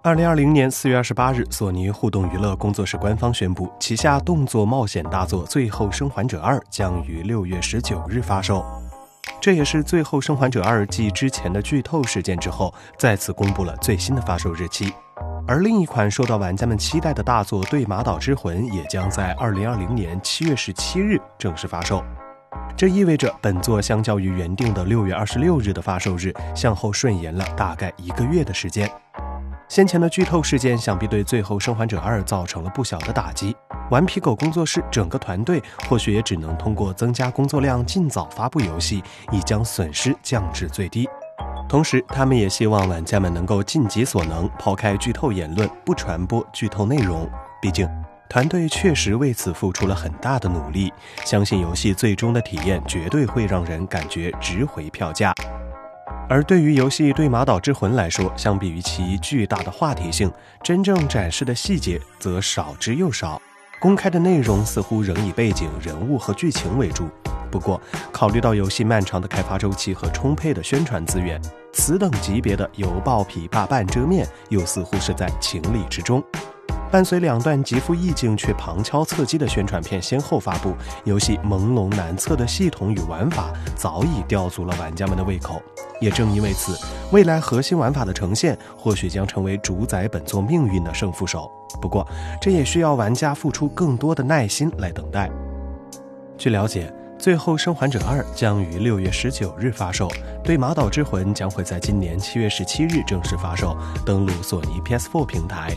二零二零年四月二十八日，索尼互动娱乐工作室官方宣布，旗下动作冒险大作《最后生还者二》将于六月十九日发售。这也是《最后生还者二》继之前的剧透事件之后，再次公布了最新的发售日期。而另一款受到玩家们期待的大作《对马岛之魂》也将在二零二零年七月十七日正式发售。这意味着本作相较于原定的六月二十六日的发售日，向后顺延了大概一个月的时间。先前的剧透事件想必对《最后生还者二》造成了不小的打击。顽皮狗工作室整个团队或许也只能通过增加工作量，尽早发布游戏，以将损失降至最低。同时，他们也希望玩家们能够尽己所能，抛开剧透言论，不传播剧透内容。毕竟，团队确实为此付出了很大的努力。相信游戏最终的体验绝对会让人感觉值回票价。而对于游戏《对马岛之魂》来说，相比于其巨大的话题性，真正展示的细节则少之又少。公开的内容似乎仍以背景、人物和剧情为主。不过，考虑到游戏漫长的开发周期和充沛的宣传资源，此等级别的犹抱琵琶半遮面，又似乎是在情理之中。伴随两段极富意境却旁敲侧击的宣传片先后发布，游戏朦胧难测的系统与玩法早已吊足了玩家们的胃口。也正因为此，未来核心玩法的呈现或许将成为主宰本作命运的胜负手。不过，这也需要玩家付出更多的耐心来等待。据了解，《最后生还者二》将于六月十九日发售，《对马岛之魂》将会在今年七月十七日正式发售，登陆索尼 PS4 平台。